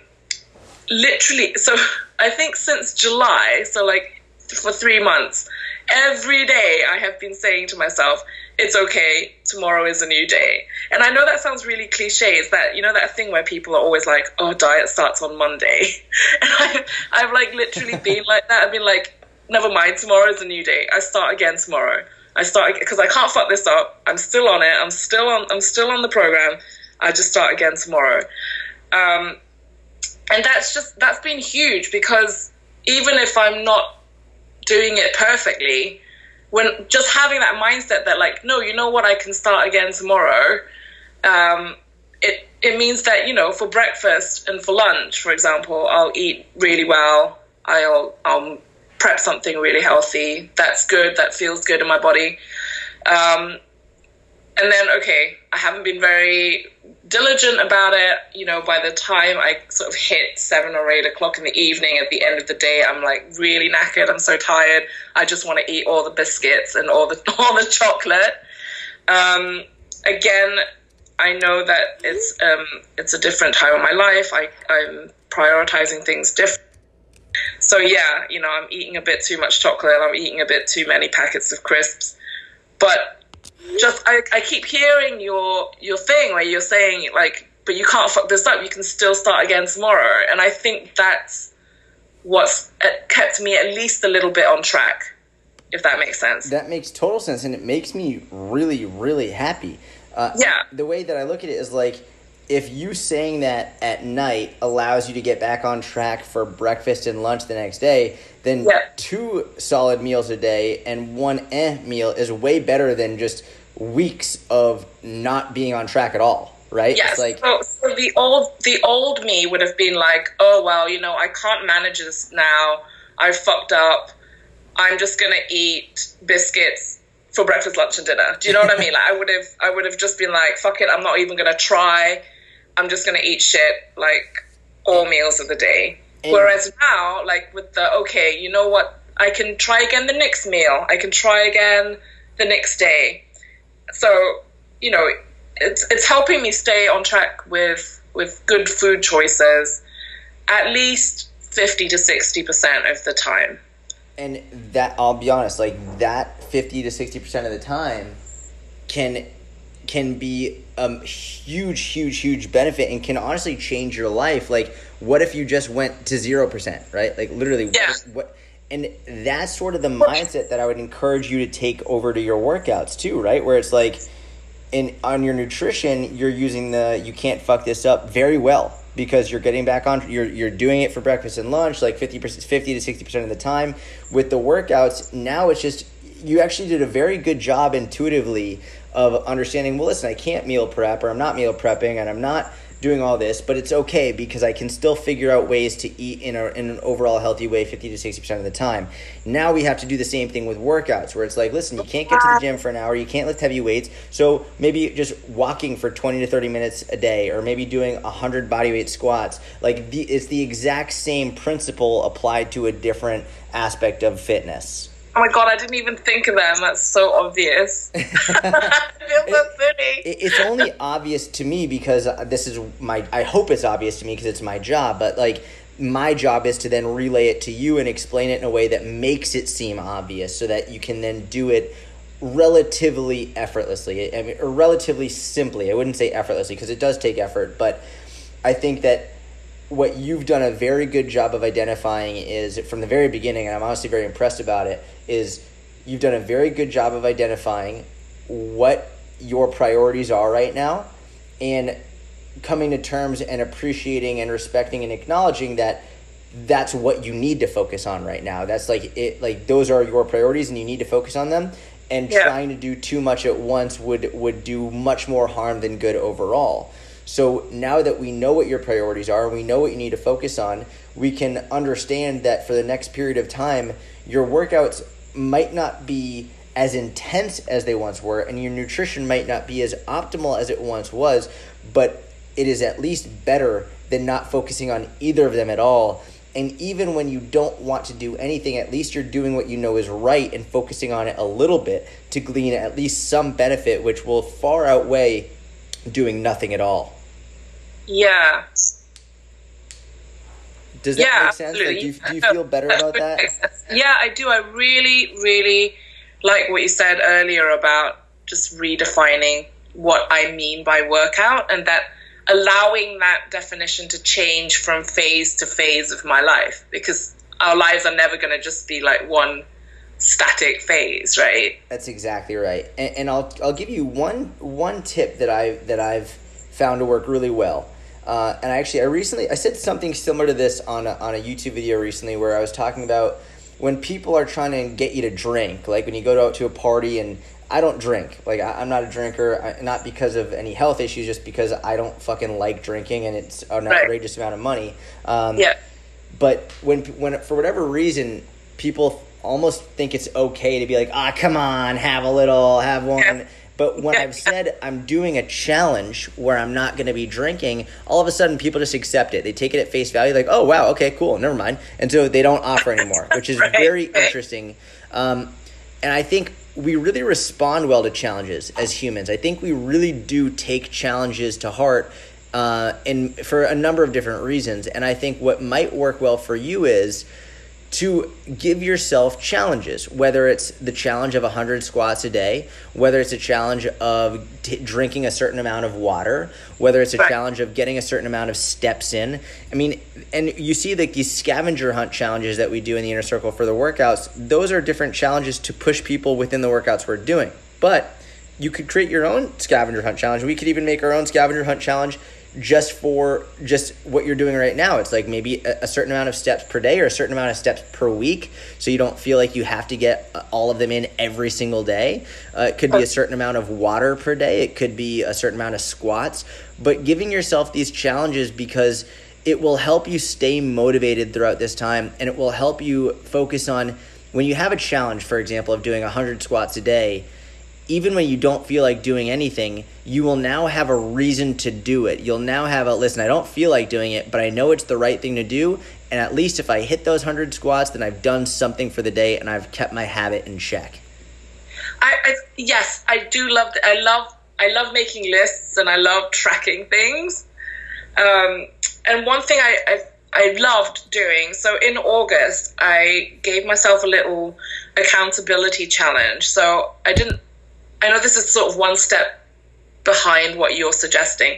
[SPEAKER 2] literally, so I think since July, so like for three months, every day I have been saying to myself, it's okay, tomorrow is a new day. And I know that sounds really cliche. Is that, you know, that thing where people are always like, oh, diet starts on Monday. And I, I've like literally been like that. I've been like, never mind, tomorrow is a new day. I start again tomorrow. I start because I can't fuck this up. I'm still on it. I'm still on. I'm still on the program. I just start again tomorrow. Um, and that's just that's been huge because even if I'm not doing it perfectly, when just having that mindset that like no you know what i can start again tomorrow um, it it means that you know for breakfast and for lunch for example i'll eat really well. I'll i'll prep something really healthy. That's good. That feels good in my body. Um, and then okay i haven't been very diligent about it. You know, by the time I sort of hit seven or eight o'clock in the evening at the end of the day, I'm like really knackered. I'm so tired. I just want to eat all the biscuits and all the all the chocolate. Um, again, I know that it's um, it's a different time of my life. I I'm prioritizing things different. So yeah, you know, I'm eating a bit too much chocolate. I'm eating a bit too many packets of crisps. But just I, I keep hearing your your thing where you're saying like but you can't fuck this up. You can still start again tomorrow. And i think that's what's uh, kept me at least a little bit on track if that makes sense.
[SPEAKER 1] That makes total sense and it makes me really really happy.
[SPEAKER 2] Uh, yeah.
[SPEAKER 1] the way that i look at it is like if you saying that at night allows you to get back on track for breakfast and lunch the next day, then yeah. two solid meals a day and one eh meal is way better than just weeks of not being on track at all, right?
[SPEAKER 2] Yes. like so, so the old the old me would have been like, oh well, you know, I can't manage this now. I fucked up. I'm just gonna eat biscuits for breakfast, lunch, and dinner. Do you know what I mean? Like I would have I would have just been like, fuck it, I'm not even gonna try. I'm just gonna eat shit like all meals of the day. And Whereas now, like with the okay, you know what? I can try again the next meal. I can try again the next day so you know it's it's helping me stay on track with with good food choices at least 50 to 60% of the time.
[SPEAKER 1] And that i'll be honest like that 50 to 60% of the time can can be a huge huge huge benefit and can honestly change your life. Like what if you just went to 0% right? Like literally
[SPEAKER 2] yeah.
[SPEAKER 1] what, what and that's sort of the mindset that I would encourage you to take over to your workouts too, right? Where it's like in on your nutrition, you're using the you can't fuck this up very well because you're getting back on you're you're doing it for breakfast and lunch like 50% 50 to 60% of the time with the workouts. Now it's just you actually did a very good job intuitively of understanding, well listen, I can't meal prep or I'm not meal prepping and I'm not doing all this, but it's okay because I can still figure out ways to eat in, a, in an overall healthy way 50 to 60% of the time. Now we have to do the same thing with workouts where it's like, listen, you can't get to the gym for an hour, you can't lift heavy weights, so maybe just walking for 20 to 30 minutes a day or maybe doing 100 bodyweight squats. Like the, it's the exact same principle applied to a different aspect of fitness.
[SPEAKER 2] Oh my god, I didn't even think of them. That's so obvious. I feel so silly.
[SPEAKER 1] It, it's only obvious to me because uh, this is my. I hope it's obvious to me because it's my job. But like, my job is to then relay it to you and explain it in a way that makes it seem obvious, so that you can then do it relatively effortlessly. I mean, or relatively simply. I wouldn't say effortlessly because it does take effort, but I think that what you've done a very good job of identifying is from the very beginning, and I'm honestly very impressed about it, is you've done a very good job of identifying what your priorities are right now and coming to terms and appreciating and respecting and acknowledging that that's what you need to focus on right now. That's like it like those are your priorities and you need to focus on them and yeah. trying to do too much at once would would do much more harm than good overall. So now that we know what your priorities are, we know what you need to focus on, we can understand that for the next period of time, your workouts might not be as intense as they once were, and your nutrition might not be as optimal as it once was, but it is at least better than not focusing on either of them at all. And even when you don't want to do anything, at least you're doing what you know is right and focusing on it a little bit to glean at least some benefit, which will far outweigh doing nothing at all.
[SPEAKER 2] Yeah.
[SPEAKER 1] Does that yeah, make sense? Like, do, you, do you feel better about that?
[SPEAKER 2] Yeah, I do. I really, really like what you said earlier about just redefining what I mean by workout and that allowing that definition to change from phase to phase of my life because our lives are never going to just be like one static phase, right?
[SPEAKER 1] That's exactly right. And, and I'll I'll give you one one tip that I that I've found to work really well. Uh, and I actually, I recently, I said something similar to this on a, on a YouTube video recently where I was talking about when people are trying to get you to drink, like when you go out to a party and I don't drink. Like I, am not a drinker, I, not because of any health issues, just because I don't fucking like drinking and it's an outrageous amount of money. Um,
[SPEAKER 2] yeah.
[SPEAKER 1] But when when for whatever reason people almost think it's okay to be like, ah, come on, have a little, have one. Yeah but when I've said I'm doing a challenge where I'm not going to be drinking, all of a sudden people just accept it. They take it at face value, like, oh, wow, okay, cool, never mind. And so they don't offer anymore, which is right, very right. interesting. Um, and I think we really respond well to challenges as humans. I think we really do take challenges to heart uh, and for a number of different reasons. And I think what might work well for you is to give yourself challenges, whether it's the challenge of 100 squats a day, whether it's a challenge of t- drinking a certain amount of water, whether it's a right. challenge of getting a certain amount of steps in. I mean, and you see like these scavenger hunt challenges that we do in the inner circle for the workouts, those are different challenges to push people within the workouts we're doing. But you could create your own scavenger hunt challenge. We could even make our own scavenger hunt challenge just for just what you're doing right now. It's like maybe a, a, certain amount of steps per day or a certain amount of steps per week, so you don't feel like you have to get uh, all of them in every single day. Uh, it could be a certain amount of water per day. It could be a certain amount of squats. But giving yourself these challenges because it will help you stay motivated throughout this time, and it will help you focus on when you have a challenge, for example, of doing 100 squats a day even when you don't feel like doing anything, you will now have a reason to do it. You'll now have a listen, I don't feel like doing it, but I know it's the right thing to do. And at least if I hit those 100 squats, then I've done something for the day and I've kept my habit in check.
[SPEAKER 2] I, I yes, I do love I love I love making lists and I love tracking things. Um, and one thing I, I I loved doing. So in August, I gave myself a little accountability challenge. So I didn't I know this is sort of one step behind what you're suggesting,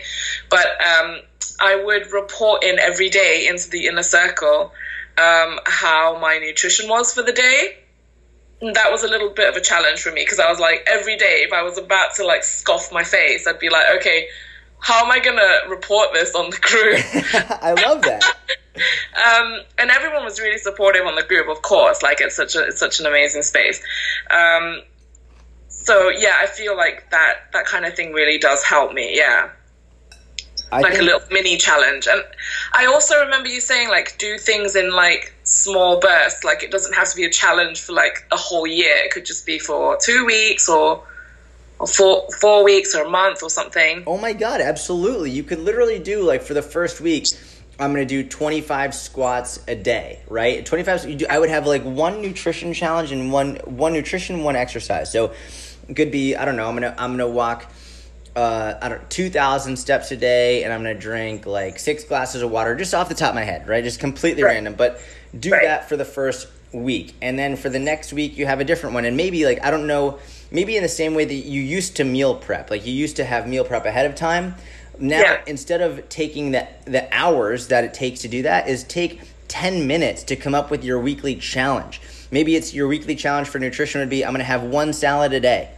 [SPEAKER 2] but um, I would report in every day into the inner circle um, how my nutrition was for the day. And that was a little bit of a challenge for me because I was like, every day, if I was about to like scoff my face, I'd be like, okay, how am I gonna report this on the group?
[SPEAKER 1] I love that.
[SPEAKER 2] um, and everyone was really supportive on the group, of course. Like it's such a it's such an amazing space. Um, so yeah, I feel like that that kind of thing really does help me. Yeah. I like think, a little mini challenge. And I also remember you saying like do things in like small bursts. Like it doesn't have to be a challenge for like a whole year. It could just be for two weeks or or four four weeks or a month or something.
[SPEAKER 1] Oh my god, absolutely. You could literally do like for the first week I'm gonna do 25 squats a day, right? 25. I would have like one nutrition challenge and one one nutrition, one exercise. So could be I don't know. I'm gonna I'm gonna walk. Uh, I don't 2,000 steps a day, and I'm gonna drink like six glasses of water, just off the top of my head, right? Just completely right. random, but do right. that for the first week, and then for the next week you have a different one, and maybe like I don't know, maybe in the same way that you used to meal prep, like you used to have meal prep ahead of time now yeah. instead of taking the the hours that it takes to do that is take 10 minutes to come up with your weekly challenge maybe it's your weekly challenge for nutrition would be i'm going to have one salad a day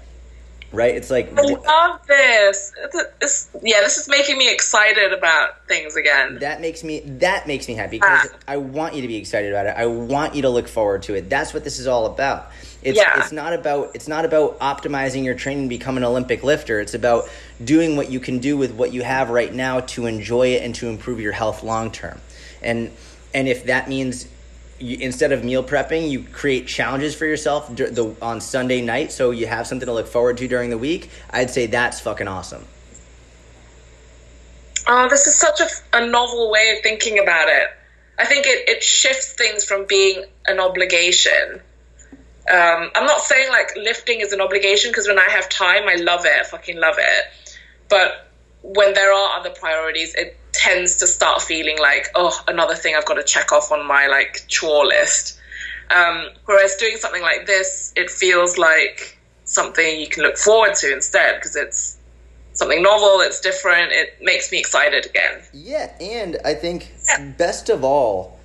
[SPEAKER 1] right it's like
[SPEAKER 2] i love this it's, yeah this is making me excited about things again
[SPEAKER 1] that makes me that makes me happy because ah. i want you to be excited about it i want you to look forward to it that's what this is all about it's yeah. it's not about it's not about optimizing your training to become an Olympic lifter. It's about doing what you can do with what you have right now to enjoy it and to improve your health long term. And and if that means you, instead of meal prepping, you create challenges for yourself the, on Sunday night, so you have something to look forward to during the week. I'd say that's fucking awesome.
[SPEAKER 2] Oh, this is such a, a novel way of thinking about it. I think it, it shifts things from being an obligation um, I'm not saying like lifting is an obligation because when I have time, I love it, fucking love it. But when there are other priorities, it tends to start feeling like, oh, another thing I've got to check off on my like chore list. Um, whereas doing something like this, it feels like something you can look forward to instead because it's something novel, it's different, it makes me excited again.
[SPEAKER 1] Yeah, and I think yeah. best of all,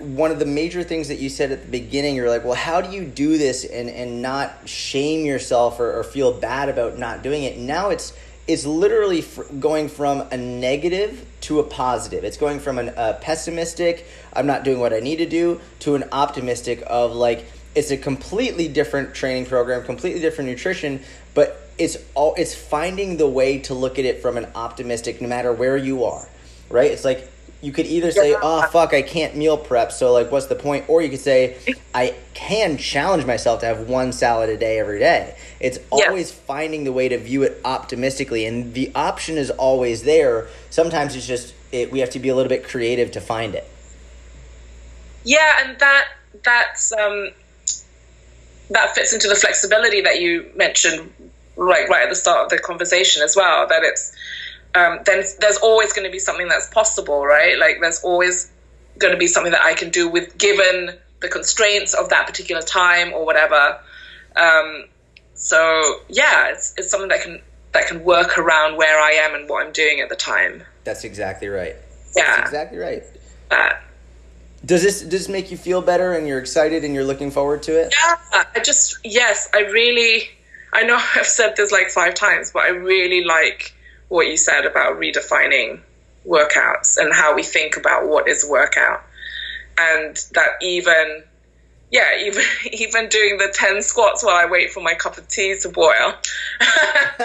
[SPEAKER 1] one of the major things that you said at the beginning, you're like, well, how do you do this and, and not shame yourself or, or feel bad about not doing it? Now it's it's literally going from a negative to a positive. It's going from an, a pessimistic, I'm not doing what I need to do, to an optimistic of like, it's a completely different training program, completely different nutrition, but it's all it's finding the way to look at it from an optimistic no matter where you are. Right? It's like you could either say, "Oh fuck, I can't meal prep," so like, what's the point? Or you could say, "I can challenge myself to have one salad a day every day." It's always yeah. finding the way to view it optimistically, and the option is always there. Sometimes it's just it, we have to be a little bit creative to find it.
[SPEAKER 2] Yeah, and that that's um, that fits into the flexibility that you mentioned, like right at the start of the conversation as well. That it's um, then there's always going to be something that's possible, right? Like there's always going to be something that I can do with given the constraints of that particular time or whatever. Um, so yeah, it's, it's something that can that can work around where I am and what I'm doing at the time.
[SPEAKER 1] That's exactly right.
[SPEAKER 2] Yeah,
[SPEAKER 1] That's exactly right. does this does this make you feel better and you're excited and you're looking forward to it?
[SPEAKER 2] Yeah, I just yes, I really. I know I've said this like five times, but I really like what you said about redefining workouts and how we think about what is workout. And that even yeah, even even doing the ten squats while I wait for my cup of tea to boil.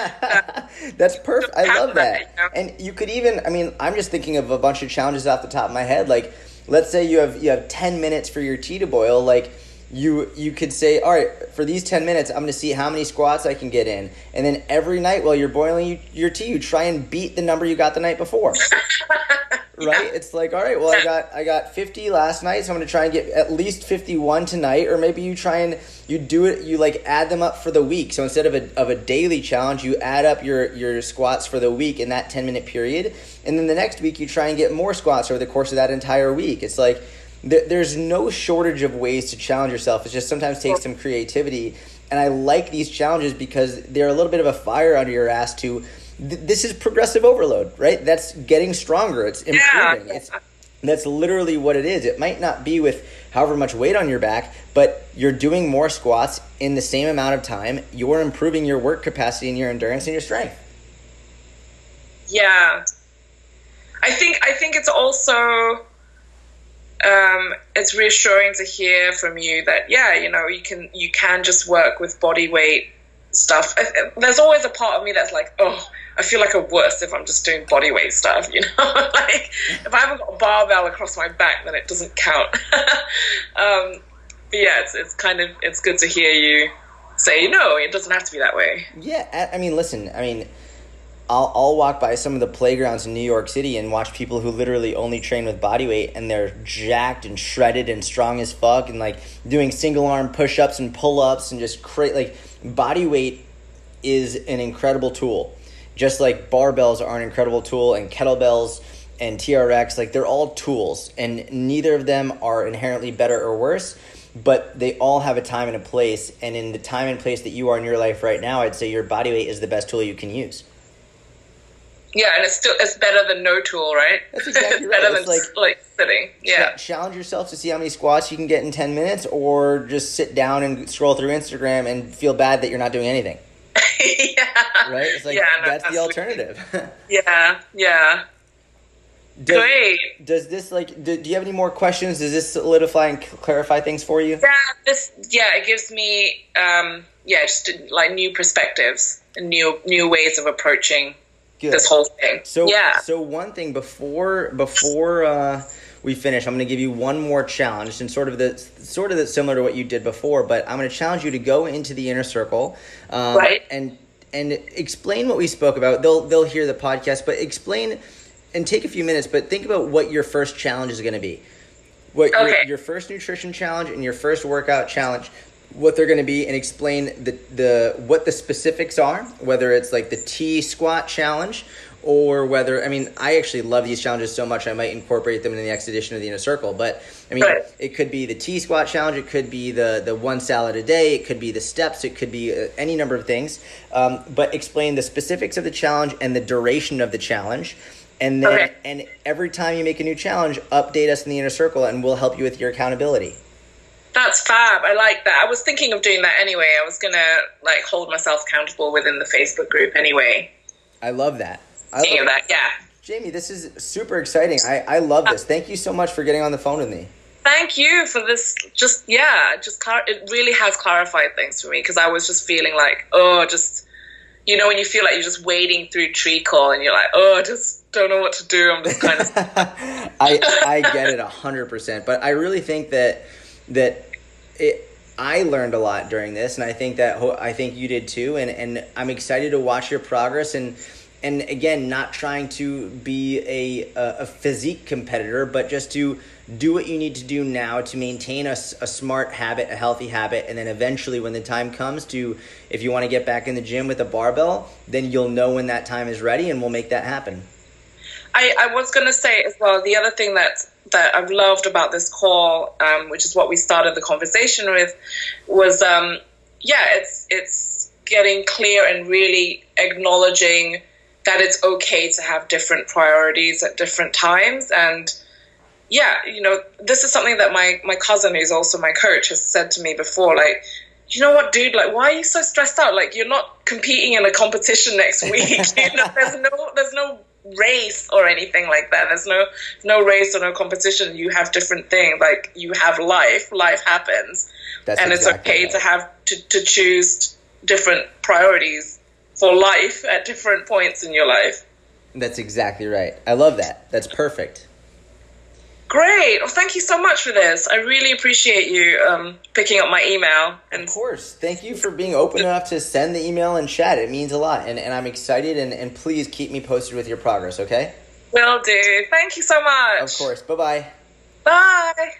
[SPEAKER 1] That's perfect. I love that. And you could even I mean, I'm just thinking of a bunch of challenges off the top of my head. Like let's say you have you have ten minutes for your tea to boil, like you you could say, all right, for these ten minutes, I'm going to see how many squats I can get in, and then every night while you're boiling your tea, you try and beat the number you got the night before. right? Yeah. It's like, all right, well, I got I got 50 last night, so I'm going to try and get at least 51 tonight, or maybe you try and you do it, you like add them up for the week. So instead of a of a daily challenge, you add up your your squats for the week in that 10 minute period, and then the next week you try and get more squats over the course of that entire week. It's like there's no shortage of ways to challenge yourself. It just sometimes takes some creativity. And I like these challenges because they're a little bit of a fire under your ass to this is progressive overload, right? That's getting stronger. It's improving. Yeah. It's that's literally what it is. It might not be with however much weight on your back, but you're doing more squats in the same amount of time. You're improving your work capacity and your endurance and your strength.
[SPEAKER 2] Yeah. I think I think it's also um, it's reassuring to hear from you that yeah, you know, you can you can just work with body weight stuff. There's always a part of me that's like, oh, I feel like a worse if I'm just doing body weight stuff, you know? like if I haven't got a barbell across my back, then it doesn't count. um, but yeah, it's, it's kind of it's good to hear you say no, it doesn't have to be that way.
[SPEAKER 1] Yeah, I mean, listen, I mean, I'll I'll walk by some of the playgrounds in New York City and watch people who literally only train with body weight and they're jacked and shredded and strong as fuck and like doing single arm push ups and pull ups and just create like body weight is an incredible tool just like barbells are an incredible tool and kettlebells and TRX, like they're all tools and neither of them are inherently better or worse, but they all have a time and a place. And in the time and place that you are in your life right now, I'd say your body weight is the best tool you can use.
[SPEAKER 2] Yeah, and it's still it's better than no tool, right?
[SPEAKER 1] That's exactly right.
[SPEAKER 2] better than like, like sitting. Yeah.
[SPEAKER 1] challenge yourself to see how many squats you can get in ten minutes, or just sit down and scroll through Instagram and feel bad that you're not doing anything.
[SPEAKER 2] yeah.
[SPEAKER 1] Right? It's like yeah, no, that's the alternative.
[SPEAKER 2] yeah, yeah.
[SPEAKER 1] Does,
[SPEAKER 2] Great.
[SPEAKER 1] Does this like? Do, do, you have any more questions? Does this solidify and clarify things for you?
[SPEAKER 2] Yeah, this. Yeah, it gives me. Um, yeah, just like new perspectives and new new ways of approaching Good. this whole thing.
[SPEAKER 1] So
[SPEAKER 2] yeah.
[SPEAKER 1] So one thing before before uh, we finish, I'm going to give you one more challenge, and sort of the sort of the, similar to what you did before. But I'm going to challenge you to go into the inner circle,
[SPEAKER 2] um, right?
[SPEAKER 1] And and explain what we spoke about. They'll they'll hear the podcast, but explain and take a few minutes. But think about what your first challenge is going to be. What okay. your, your first nutrition challenge and your first workout challenge what they're going to be and explain the the what the specifics are whether it's like the tea squat challenge or whether I mean I actually love these challenges so much I might incorporate them in the next edition of the inner circle. But I mean right. it could be the tea squat challenge, it could be the the one salad a day, it could be the steps, it could be uh, any number of things. Um, but explain the specifics of the challenge and the duration of the challenge. And then okay. and every time you make a new challenge, update us in the inner circle and we'll help you with your accountability.
[SPEAKER 2] That's fab. I like that. I was thinking of doing that anyway. I was gonna like hold myself accountable within the Facebook group anyway.
[SPEAKER 1] I love that.
[SPEAKER 2] I love that, yeah.
[SPEAKER 1] Jamie, this is super exciting. I, I love this. Thank you so much for getting on the phone with me.
[SPEAKER 2] Thank you for this. Just yeah, just it really has clarified things for me because I was just feeling like oh, just you know when you feel like you're just wading through treacle and you're like oh, just don't know what to do. I'm just kind of.
[SPEAKER 1] I I get it hundred percent, but I really think that that it. I learned a lot during this, and I think that I think you did too. And and I'm excited to watch your progress and and again, not trying to be a, a, physique competitor, but just to do what you need to do now to maintain a, a smart habit, a healthy habit, and then eventually, when the time comes to, if you want to get back in the gym with a barbell, then you'll know when that time is ready, and we'll make that happen.
[SPEAKER 2] I, I was going to say as well, the other thing that that I've loved about this call, um, which is what we started the conversation with, was um, yeah, it's it's getting clear and really acknowledging that it's okay to have different priorities at different times. And yeah you know this is something that my my cousin who's also my coach has said to me before like you know what dude? Like why are you so stressed out? Like you're not competing in a competition next week you know there's no there's no race or anything like that there's no no race or no competition you have different things like you have life life happens That's and exactly it's okay right. to have to, to choose different priorities for life at different points in your life.
[SPEAKER 1] That's exactly right. I love that. That's perfect.
[SPEAKER 2] Great. Well, thank you so much for this. I really appreciate you um, picking up my email.
[SPEAKER 1] And of course. Thank you for being open enough to send the email and chat. It means a lot. And, and I'm excited. And, and please keep me posted with your progress, okay?
[SPEAKER 2] Will do. Thank you so much.
[SPEAKER 1] Of course. Bye-bye.
[SPEAKER 2] Bye.